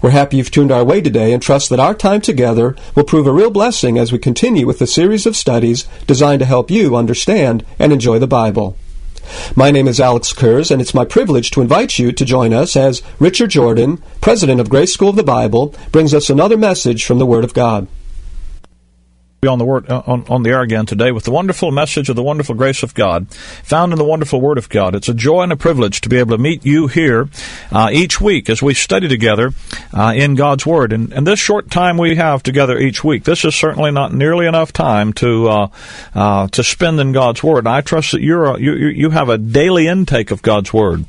We're happy you've tuned our way today and trust that our time together will prove a real blessing as we continue with the series of studies designed to help you understand and enjoy the Bible. My name is Alex Kurz, and it's my privilege to invite you to join us as Richard Jordan, president of Grace School of the Bible, brings us another message from the Word of God be on the word uh, on, on the air again today with the wonderful message of the wonderful grace of God found in the wonderful Word of God. It's a joy and a privilege to be able to meet you here uh, each week as we study together uh, in God's Word. And, and this short time we have together each week, this is certainly not nearly enough time to uh, uh to spend in God's Word. I trust that you're a, you you have a daily intake of God's Word.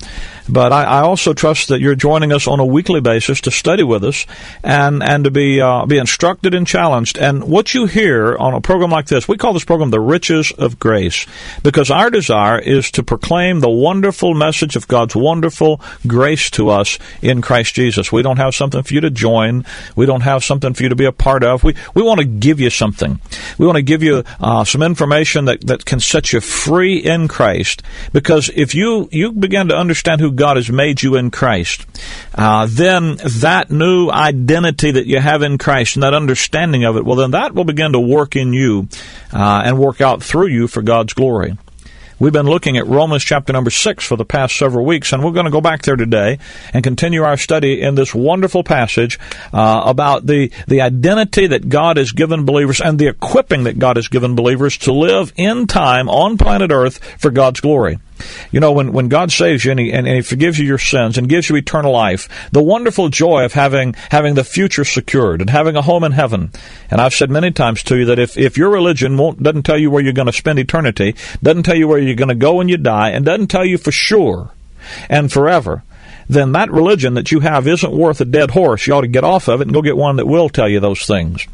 But I, I, also trust that you're joining us on a weekly basis to study with us and and to be uh, be instructed and challenged. And what you hear on a program like this, we call this program the Riches of Grace, because our desire is to proclaim the wonderful message of God's wonderful grace to us in Christ Jesus. We don't have something for you to join. We don't have something for you to be a part of. We we want to give you something. We want to give you uh, some information that that can set you free in Christ. Because if you you begin to understand who God has made you in Christ, uh, then that new identity that you have in Christ and that understanding of it, well, then that will begin to work in you uh, and work out through you for God's glory. We've been looking at Romans chapter number six for the past several weeks, and we're going to go back there today and continue our study in this wonderful passage uh, about the the identity that God has given believers and the equipping that God has given believers to live in time on planet Earth for God's glory. You know, when, when God saves you and he, and, and he forgives you your sins and gives you eternal life, the wonderful joy of having, having the future secured and having a home in heaven. And I've said many times to you that if, if your religion won't, doesn't tell you where you're going to spend eternity, doesn't tell you where you're going to go when you die, and doesn't tell you for sure and forever, then that religion that you have isn't worth a dead horse. You ought to get off of it and go get one that will tell you those things.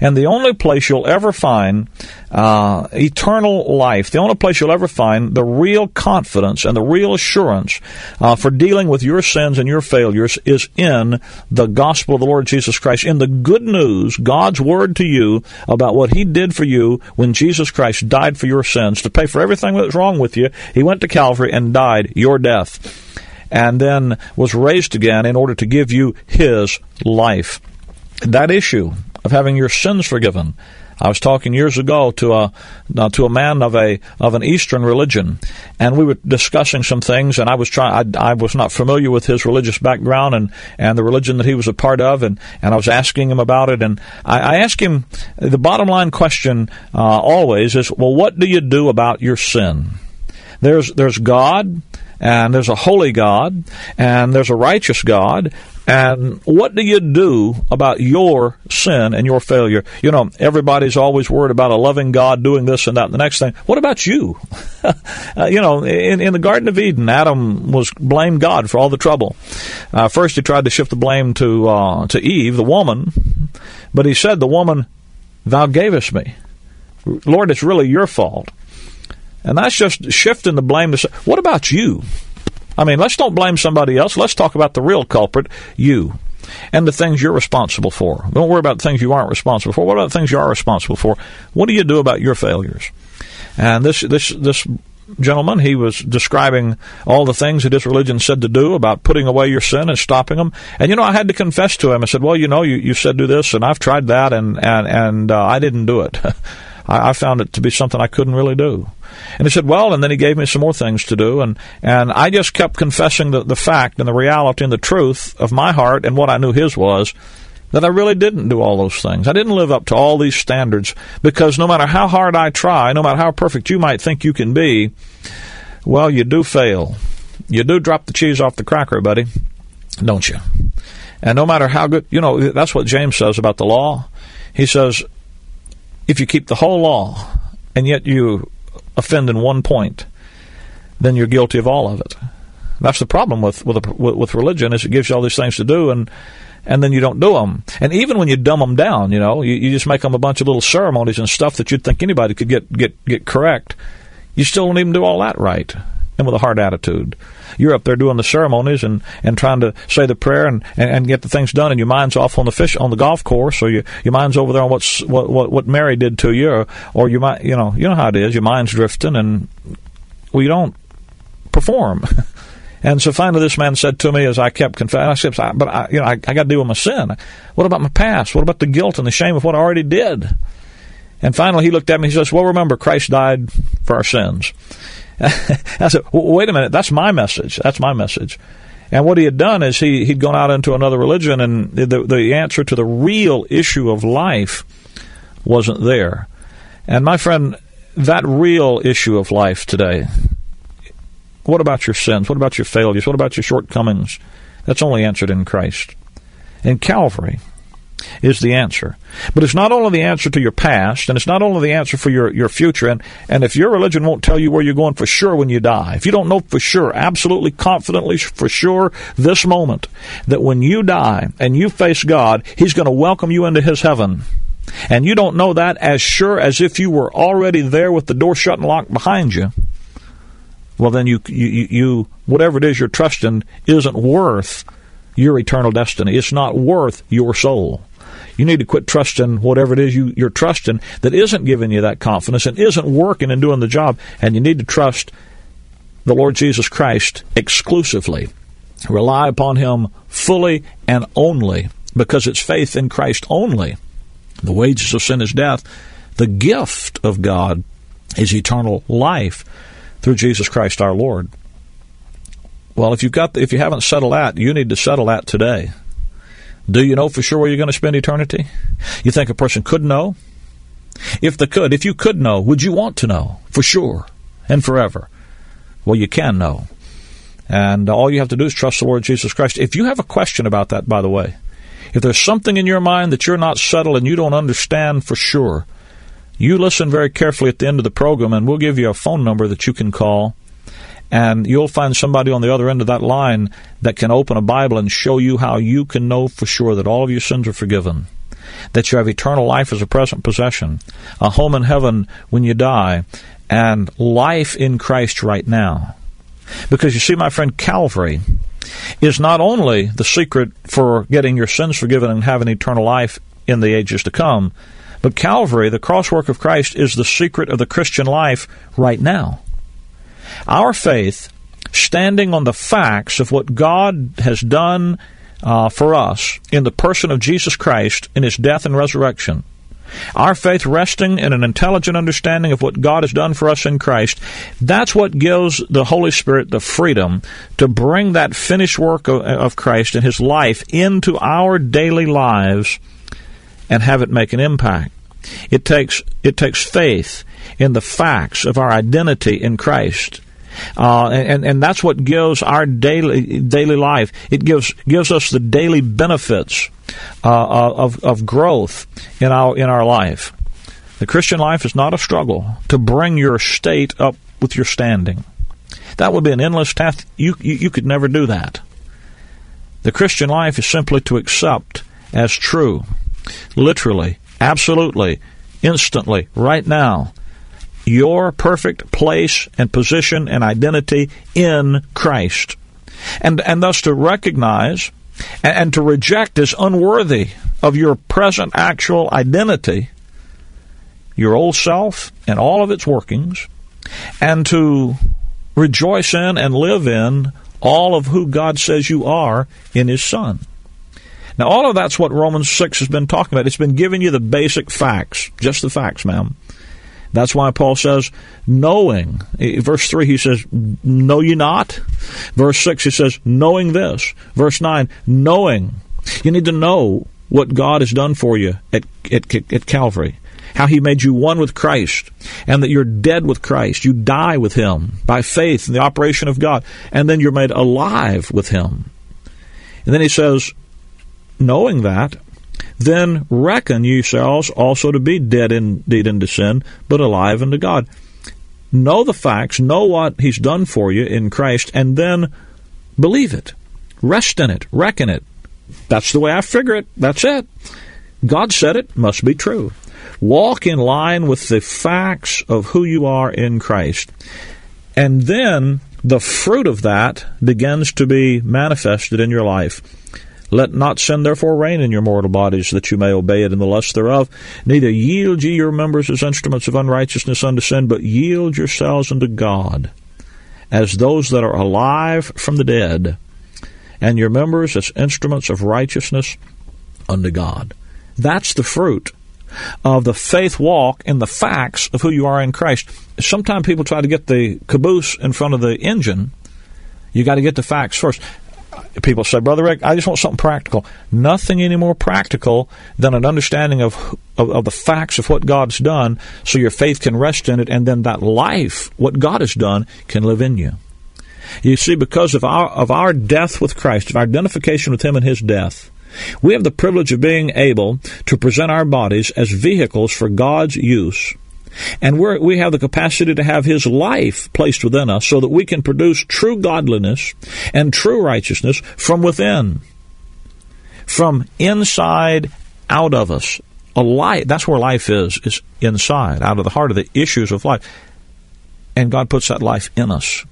And the only place you'll ever find uh, eternal life, the only place you'll ever find the real confidence and the real assurance uh, for dealing with your sins and your failures is in the gospel of the Lord Jesus Christ, in the good news, God's word to you about what He did for you when Jesus Christ died for your sins to pay for everything that was wrong with you. He went to Calvary and died your death and then was raised again in order to give you his life. That issue of having your sins forgiven. I was talking years ago to a uh, to a man of a of an Eastern religion, and we were discussing some things. And I was trying. I, I, was not familiar with his religious background and, and the religion that he was a part of, and, and I was asking him about it. And I, I asked him the bottom line question uh, always is, well, what do you do about your sin? There's there's God and there's a holy God, and there's a righteous God. And what do you do about your sin and your failure? You know, everybody's always worried about a loving God doing this and that and the next thing. What about you? uh, you know, in, in the Garden of Eden, Adam was blamed God for all the trouble. Uh, first, he tried to shift the blame to uh, to Eve, the woman, but he said, "The woman thou gavest me, Lord, it's really your fault." And that's just shifting the blame to what about you? I mean, let's don't blame somebody else. Let's talk about the real culprit, you, and the things you're responsible for. Don't worry about the things you aren't responsible for. What about the things you are responsible for? What do you do about your failures? And this this this gentleman, he was describing all the things that his religion said to do about putting away your sin and stopping them. And you know, I had to confess to him. I said, "Well, you know, you, you said do this, and I've tried that, and and and uh, I didn't do it. I, I found it to be something I couldn't really do." And he said, well, and then he gave me some more things to do. And, and I just kept confessing the, the fact and the reality and the truth of my heart and what I knew his was that I really didn't do all those things. I didn't live up to all these standards because no matter how hard I try, no matter how perfect you might think you can be, well, you do fail. You do drop the cheese off the cracker, buddy, don't you? And no matter how good, you know, that's what James says about the law. He says, if you keep the whole law and yet you offend in one point, then you're guilty of all of it. That's the problem with with with religion is it gives you all these things to do and and then you don't do them. And even when you dumb them down, you know, you, you just make them a bunch of little ceremonies and stuff that you'd think anybody could get get get correct. You still don't even do all that right, and with a hard attitude. You're up there doing the ceremonies and, and trying to say the prayer and, and, and get the things done, and your mind's off on the fish on the golf course, or your your mind's over there on what's what what, what Mary did to you, or, or you might you know you know how it is. Your mind's drifting, and we don't perform. And so finally, this man said to me as I kept confessing, I said, "But I, you know, I, I got to deal with my sin. What about my past? What about the guilt and the shame of what I already did?" And finally, he looked at me. He says, "Well, remember, Christ died for our sins." I said, "Wait a minute. That's my message. That's my message." And what he had done is he he'd gone out into another religion, and the the answer to the real issue of life wasn't there. And my friend, that real issue of life today what about your sins? What about your failures? What about your shortcomings? That's only answered in Christ. In Calvary is the answer. But it's not only the answer to your past, and it's not only the answer for your, your future. And, and if your religion won't tell you where you're going for sure when you die, if you don't know for sure, absolutely confidently for sure this moment, that when you die and you face God, He's going to welcome you into His heaven. And you don't know that as sure as if you were already there with the door shut and locked behind you well, then you, you, you, whatever it is you're trusting isn't worth your eternal destiny. It's not worth your soul. You need to quit trusting whatever it is you, you're trusting that isn't giving you that confidence and isn't working and doing the job. And you need to trust the Lord Jesus Christ exclusively. Rely upon Him fully and only because it's faith in Christ only. The wages of sin is death. The gift of God is eternal life through Jesus Christ our Lord. Well, if you've got if you haven't settled that, you need to settle that today. Do you know for sure where you're going to spend eternity? You think a person could know? If they could, if you could know, would you want to know for sure and forever? Well, you can know. And all you have to do is trust the Lord Jesus Christ. If you have a question about that, by the way, if there's something in your mind that you're not settled and you don't understand for sure, you listen very carefully at the end of the program, and we'll give you a phone number that you can call. And you'll find somebody on the other end of that line that can open a Bible and show you how you can know for sure that all of your sins are forgiven, that you have eternal life as a present possession, a home in heaven when you die, and life in Christ right now. Because you see, my friend, Calvary is not only the secret for getting your sins forgiven and having eternal life in the ages to come, but Calvary, the cross work of Christ, is the secret of the Christian life right now. Our faith, standing on the facts of what God has done uh, for us in the person of Jesus Christ in his death and resurrection, our faith resting in an intelligent understanding of what God has done for us in Christ, that's what gives the Holy Spirit the freedom to bring that finished work of, of Christ and His life into our daily lives and have it make an impact. It takes it takes faith in the facts of our identity in Christ. Uh, and and that's what gives our daily daily life. It gives gives us the daily benefits uh, of of growth in our in our life. The Christian life is not a struggle to bring your state up with your standing. That would be an endless task. You, you, you could never do that. The Christian life is simply to accept as true literally, absolutely, instantly, right now, your perfect place and position and identity in Christ. And, and thus to recognize and, and to reject as unworthy of your present actual identity, your old self and all of its workings, and to rejoice in and live in all of who God says you are in His Son. Now, all of that's what Romans 6 has been talking about. It's been giving you the basic facts, just the facts, ma'am. That's why Paul says, knowing. Eh, verse 3, he says, Know ye not? Verse 6, he says, Knowing this. Verse 9, knowing. You need to know what God has done for you at, at, at Calvary. How he made you one with Christ, and that you're dead with Christ. You die with him by faith in the operation of God, and then you're made alive with him. And then he says, knowing that, then reckon yourselves also to be dead indeed into sin, but alive unto God. Know the facts, know what He's done for you in Christ, and then believe it. Rest in it, reckon it, That's the way I figure it. That's it. God said it, must be true. Walk in line with the facts of who you are in Christ. And then the fruit of that begins to be manifested in your life. Let not sin therefore reign in your mortal bodies, that you may obey it in the lust thereof. Neither yield ye your members as instruments of unrighteousness unto sin, but yield yourselves unto God, as those that are alive from the dead, and your members as instruments of righteousness unto God. That's the fruit of the faith walk in the facts of who you are in Christ. Sometimes people try to get the caboose in front of the engine. You got to get the facts first. People say, Brother Rick, I just want something practical. Nothing any more practical than an understanding of, of, of the facts of what God's done so your faith can rest in it, and then that life, what God has done, can live in you. You see, because of our of our death with Christ, of our identification with Him and His death, we have the privilege of being able to present our bodies as vehicles for God's use. And we we have the capacity to have His life placed within us so that we can produce true godliness and true righteousness from within, from inside out of us. A life, that's where life is, is inside, out of the heart of the issues of life. And God puts that life in us.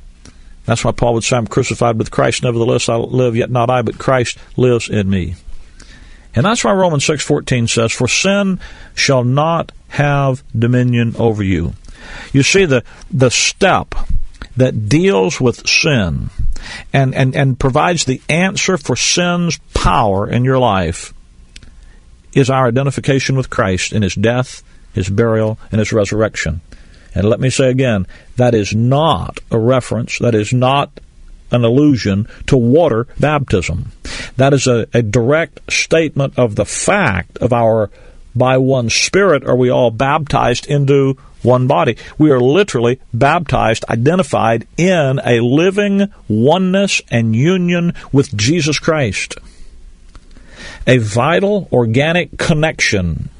That's why Paul would say, I'm crucified with Christ, nevertheless I live, yet not I, but Christ lives in me. And that's why Romans 6:14 says, "For sin shall not have dominion over you." You see the the step that deals with sin and, and, and provides the answer for sin's power in your life is our identification with Christ in his death, his burial, and his resurrection. And let me say again, that is not a reference, that is not an allusion to water baptism. That is a, a direct statement of the fact of our by one Spirit are we all baptized into one body. We are literally baptized, identified in a living oneness and union with Jesus Christ. A vital, organic connection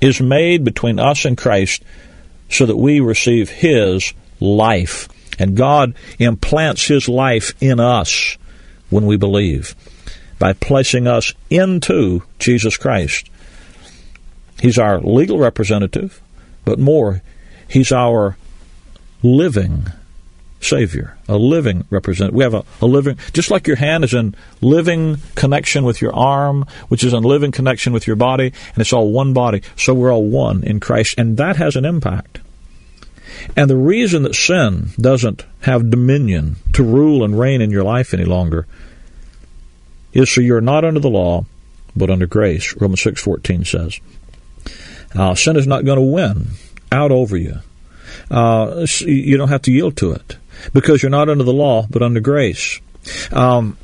is made between us and Christ so that we receive His life. And God implants His life in us when we believe by placing us into Jesus Christ. He's our legal representative, but more, He's our living Savior, a living representative. We have a, a, living, just like your hand is in living connection with your arm, which is in living connection with your body, and it's all one body. So we're all one in Christ, and that has an impact. And the reason that sin doesn't have dominion to rule and reign in your life any longer is so you're not under the law, but under grace. Romans six fourteen says, uh, "Sin is not going to win out over you. Uh, you don't have to yield to it because you're not under the law, but under grace." Um,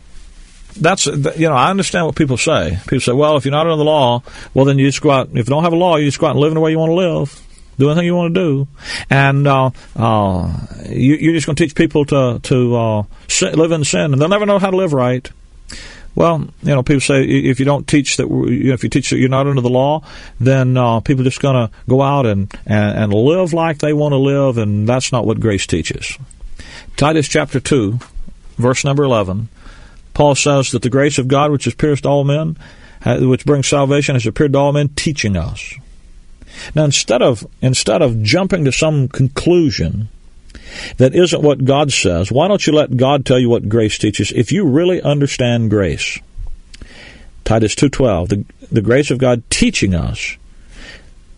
that's you know I understand what people say. People say, "Well, if you're not under the law, well then you just go out. If you don't have a law, you just go out and live in the way you want to live." do anything you want to do, and uh, uh, you, are just going to teach people to to uh, live in sin, and they'll never know how to live right. Well, you know, people say if you don't teach that, you know, if you teach that you're not under the law, then uh, people are just going to go out and, and, and live like they want to live, and that's not what grace teaches. Titus chapter 2, verse number 11, Paul says that the grace of God which has pierced all men, which brings salvation, has appeared to all men, teaching us. Now, instead of instead of jumping to some conclusion that isn't what God says, why don't you let God tell you what grace teaches? If you really understand grace, Titus two twelve, the the grace of God teaching us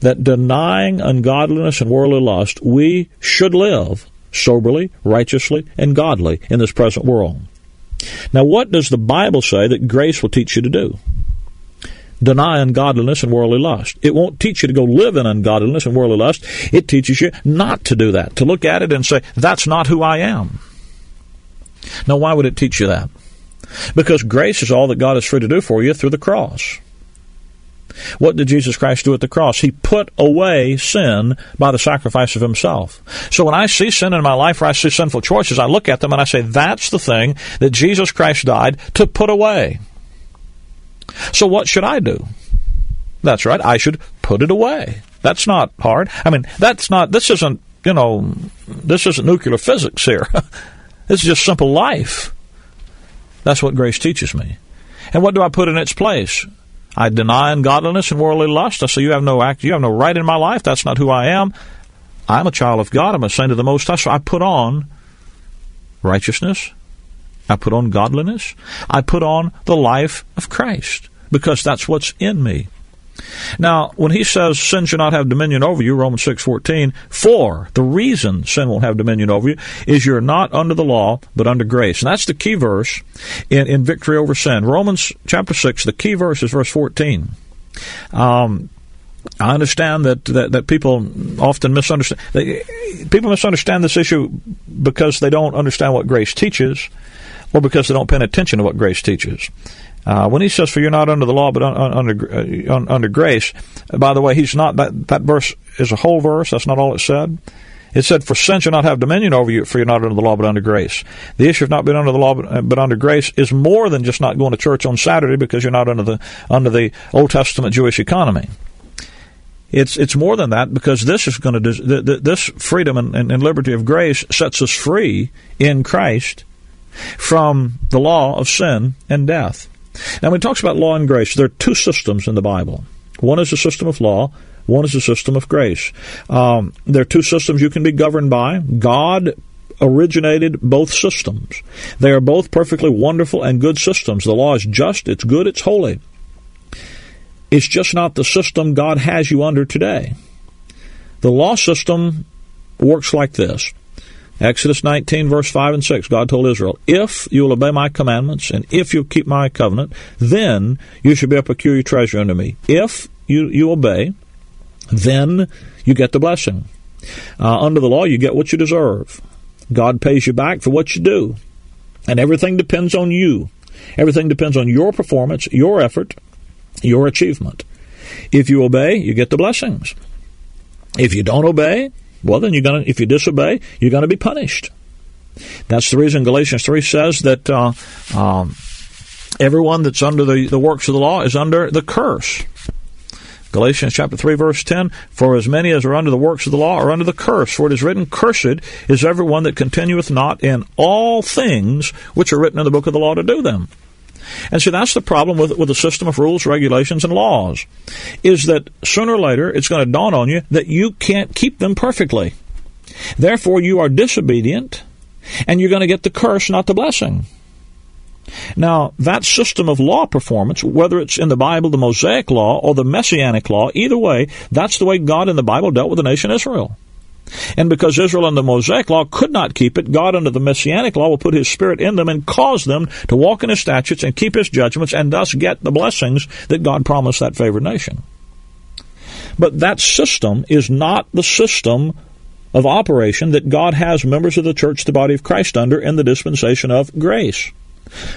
that denying ungodliness and worldly lust, we should live soberly, righteously, and godly in this present world. Now, what does the Bible say that grace will teach you to do? Deny ungodliness and worldly lust. It won't teach you to go live in ungodliness and worldly lust. It teaches you not to do that, to look at it and say, that's not who I am. Now, why would it teach you that? Because grace is all that God is free to do for you through the cross. What did Jesus Christ do at the cross? He put away sin by the sacrifice of himself. So when I see sin in my life or I see sinful choices, I look at them and I say, that's the thing that Jesus Christ died to put away. So what should I do? That's right. I should put it away. That's not hard. I mean, that's not, this isn't, you know, this isn't nuclear physics here. this is just simple life. That's what grace teaches me. And what do I put in its place? I deny ungodliness and worldly lust. I say, you have no act, you have no right in my life. That's not who I am. I'm a child of God. I'm a saint of the Most High. So I put on righteousness. I put on godliness. I put on the life of Christ because that's what's in me. Now, when he says sin shall not have dominion over you, Romans 6:14, for the reason sin won't have dominion over you is you're not under the law, but under grace. And that's the key verse in, in victory over sin. Romans chapter 6, the key verse is verse 14. Um, I understand that, that, that people often misunderstand. They, people misunderstand this issue because they don't understand what grace teaches, or because they don't pay attention to what grace teaches. Uh, when he says, "For you're not under the law, but un, un, under uh, un, under grace," by the way, he's not that that verse is a whole verse. That's not all it said. It said, "For sin shall not have dominion over you, for you're not under the law, but under grace." The issue of not being under the law, but, uh, but under grace, is more than just not going to church on Saturday because you're not under the under the Old Testament Jewish economy. It's it's more than that because this is going to this freedom and, and, and liberty of grace sets us free in Christ from the law of sin and death. Now, when he talks about law and grace, there are two systems in the Bible. One is a system of law. One is a system of grace. Um, there are two systems you can be governed by. God originated both systems. They are both perfectly wonderful and good systems. The law is just, it's good, it's holy. It's just not the system God has you under today. The law system works like this. Exodus 19, verse 5 and 6, God told Israel, If you will obey my commandments, and if you keep my covenant, then you shall be a peculiar treasure unto me. If you, you obey, then you get the blessing. Uh, under the law, you get what you deserve. God pays you back for what you do. And everything depends on you. Everything depends on your performance, your effort, your achievement. If you obey, you get the blessings. If you don't obey, well, then you're going to, if you disobey, you're going to be punished. That's the reason Galatians 3 says that uh, um, everyone that's under the, the works of the law is under the curse. Galatians chapter 3 verse 10, For as many as are under the works of the law are under the curse, for it is written, Cursed is everyone that continueth not in all things which are written in the book of the law to do them. And see, that's the problem with, with a system of rules, regulations, and laws, is that sooner or later it's going to dawn on you that you can't keep them perfectly. Therefore, you are disobedient, and you're going to get the curse, not the blessing. Now, that system of law performance, whether it's in the Bible, the Mosaic law, or the Messianic law, either way, that's the way God in the Bible dealt with the nation Israel. And because Israel under the Mosaic law could not keep it, God under the Messianic law will put His Spirit in them and cause them to walk in His statutes and keep His judgments and thus get the blessings that God promised that favored nation. But that system is not the system of operation that God has members of the church, the body of Christ, under in the dispensation of grace.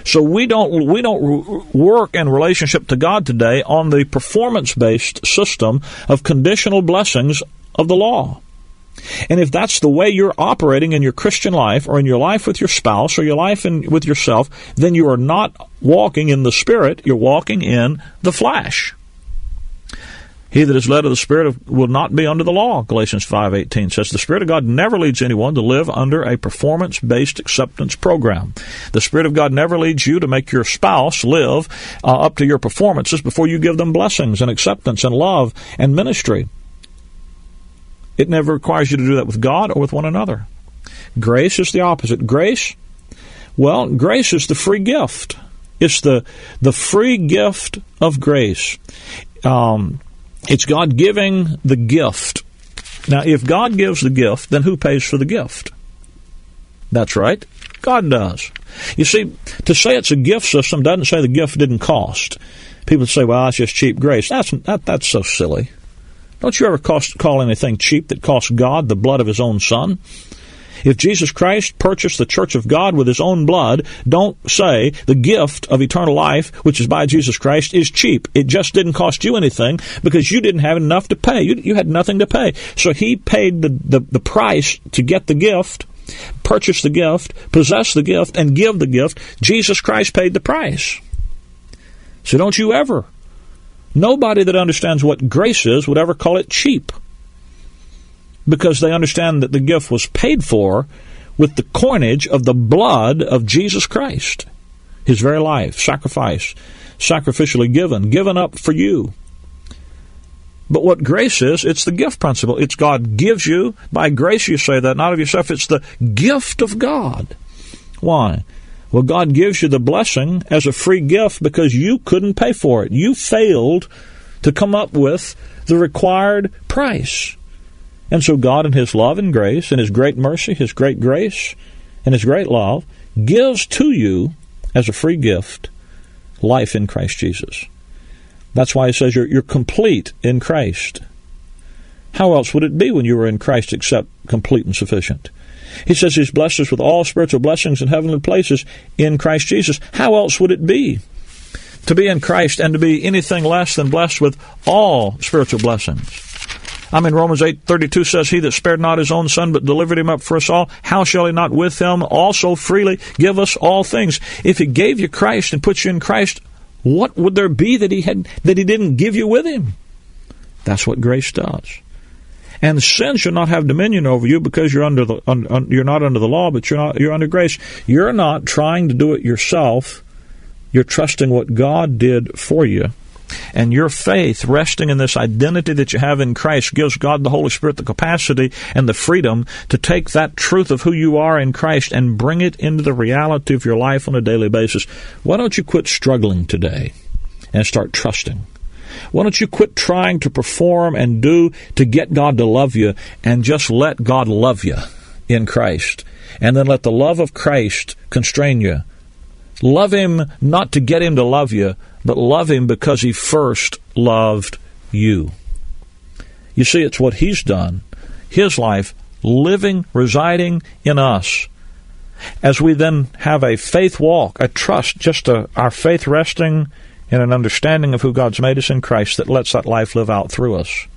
So we don't we don't work in relationship to God today on the performance based system of conditional blessings of the law. And if that's the way you're operating in your Christian life or in your life with your spouse or your life in, with yourself, then you are not walking in the Spirit, you're walking in the flesh. He that is led of the Spirit of, will not be under the law, Galatians 5.18 says. The Spirit of God never leads anyone to live under a performance-based acceptance program. The Spirit of God never leads you to make your spouse live uh, up to your performances before you give them blessings and acceptance and love and ministry. It never requires you to do that with God or with one another. Grace is the opposite. Grace, well, grace is the free gift. It's the the free gift of grace. Um, it's God giving the gift. Now, if God gives the gift, then who pays for the gift? That's right. God does. You see, to say it's a gift system doesn't say the gift didn't cost. People say, well, it's just cheap grace. That's, that, that's so silly. Don't you ever cost, call anything cheap that costs God the blood of his own son? If Jesus Christ purchased the church of God with his own blood, don't say the gift of eternal life, which is by Jesus Christ, is cheap. It just didn't cost you anything because you didn't have enough to pay. You, you had nothing to pay. So he paid the, the, the price to get the gift, purchase the gift, possess the gift, and give the gift. Jesus Christ paid the price. So don't you ever Nobody that understands what grace is would ever call it cheap because they understand that the gift was paid for with the coinage of the blood of Jesus Christ. his very life, sacrifice, sacrificially given, given up for you. But what grace is, it's the gift principle. It's God gives you, by grace you say that, not of yourself. It's the gift of God. Why? Well, God gives you the blessing as a free gift because you couldn't pay for it. You failed to come up with the required price. And so God, in His love and grace, and His great mercy, His great grace, and His great love, gives to you as a free gift life in Christ Jesus. That's why He says you're, you're complete in Christ. How else would it be when you were in Christ except complete and sufficient? He says He's blessed us with all spiritual blessings in heavenly places in Christ Jesus. How else would it be to be in Christ and to be anything less than blessed with all spiritual blessings? I mean, Romans 8.32 says, He that spared not his own son, but delivered him up for us all, how shall he not with him also freely give us all things? If he gave you Christ and put you in Christ, what would there be that he had that he didn't give you with him? That's what grace does. And sin should not have dominion over you because you're under the un, un, you're not under the law, but you're not you're under grace. You're not trying to do it yourself. You're trusting what God did for you. And your faith, resting in this identity that you have in Christ, gives God the Holy Spirit the capacity and the freedom to take that truth of who you are in Christ and bring it into the reality of your life on a daily basis. Why don't you quit struggling today and start trusting? Why don't you quit trying to perform and do to get God to love you and just let God love you in Christ? And then let the love of Christ constrain you. Love Him not to get Him to love you, but love Him because He first loved you. You see, it's what He's done, His life, living, residing in us. As we then have a faith walk, a trust, just a, our faith resting in an understanding of who God's made us in Christ that lets that life live out through us.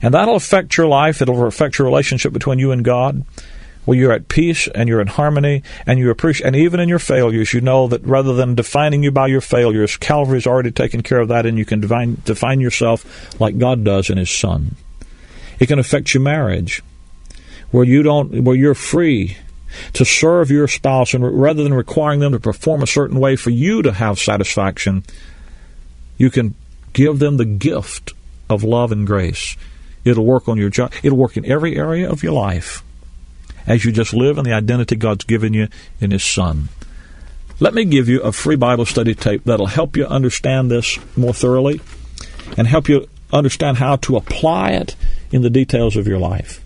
And that'll affect your life. It'll affect your relationship between you and God where you're at peace and you're in harmony and you appreciate, and even in your failures, you know that rather than defining you by your failures, Calvary's already taken care of that and you can define, define yourself like God does in His Son. It can affect your marriage, where you don't, where you're free to serve your spouse and rather than requiring them to perform a certain way for you to have satisfaction, you can give them the gift of love and grace. It'll work on your job. It'll work in every area of your life as you just live in the identity God's given you in His Son. Let me give you a free Bible study tape that'll help you understand this more thoroughly and help you understand how to apply it in the details of your life.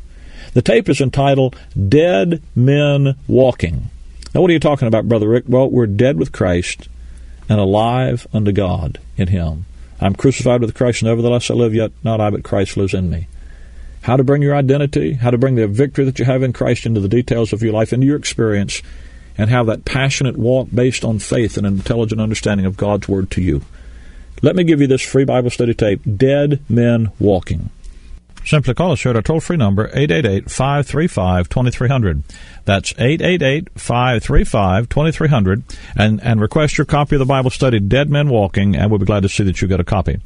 The tape is entitled Dead Men Walking. Now, what are you talking about, Brother Rick? Well, we're dead with Christ and alive unto God in Him. I'm crucified with Christ, nevertheless I live, yet not I, but Christ lives in me how to bring your identity, how to bring the victory that you have in Christ into the details of your life, into your experience, and have that passionate walk based on faith and an intelligent understanding of God's Word to you. Let me give you this free Bible study tape Dead Men Walking. Simply call us here at our toll free number, 888 535 2300. That's 888 535 2300, and request your copy of the Bible study, Dead Men Walking, and we'll be glad to see that you get a copy.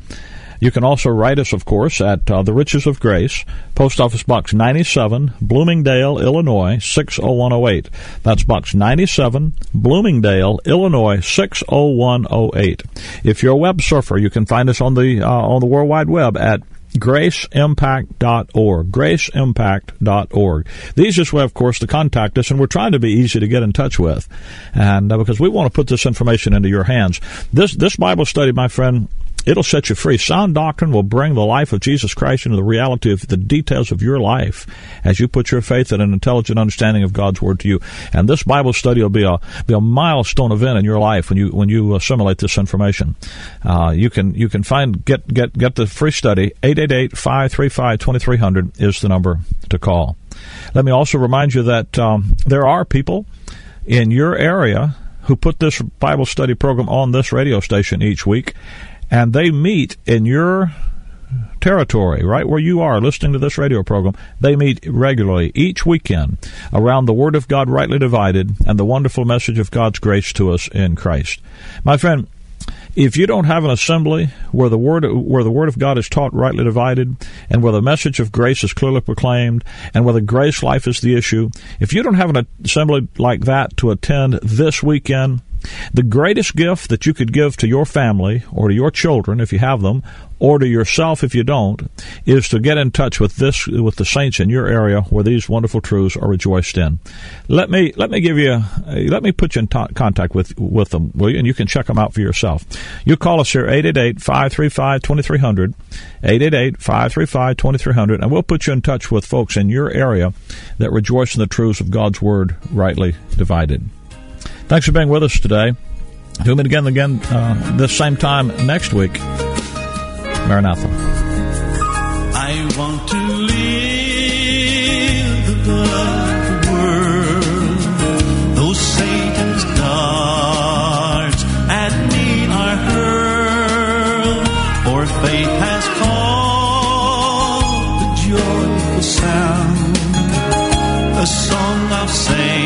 You can also write us, of course, at uh, The Riches of Grace, Post Office Box 97, Bloomingdale, Illinois 60108. That's Box 97, Bloomingdale, Illinois 60108. If you're a web surfer, you can find us on the uh, on the World Wide Web at graceimpact.org. Graceimpact.org. The easiest way, of course, to contact us, and we're trying to be easy to get in touch with, and uh, because we want to put this information into your hands. This this Bible study, my friend, It'll set you free. Sound doctrine will bring the life of Jesus Christ into the reality of the details of your life as you put your faith in an intelligent understanding of God's Word to you. And this Bible study will be a be a milestone event in your life when you when you assimilate this information. Uh, you can you can find get get get the free study 888-535-2300 is the number to call. Let me also remind you that um, there are people in your area who put this Bible study program on this radio station each week and they meet in your territory, right where you are listening to this radio program, they meet regularly each weekend around the Word of God rightly divided and the wonderful message of God's grace to us in Christ. My friend, if you don't have an assembly where the word where the word of God is taught rightly divided and where the message of grace is clearly proclaimed and where the grace life is the issue, if you don't have an assembly like that to attend this weekend, The greatest gift that you could give to your family or to your children, if you have them, or to yourself if you don't, is to get in touch with this with the saints in your area where these wonderful truths are rejoiced in. Let me let me give you uh, let me put you in t- contact with with them, will you? And you can check them out for yourself. You call us here 888-535-2300, 888-535-2300, and we'll put you in touch with folks in your area that rejoice in the truths of God's word rightly divided. Thanks for being with us today. Do it again again uh, this same time next week. Maranatha. I want to live above the world, though Satan's darts at me are hurled, for faith has called the joyful sound, a song of saints.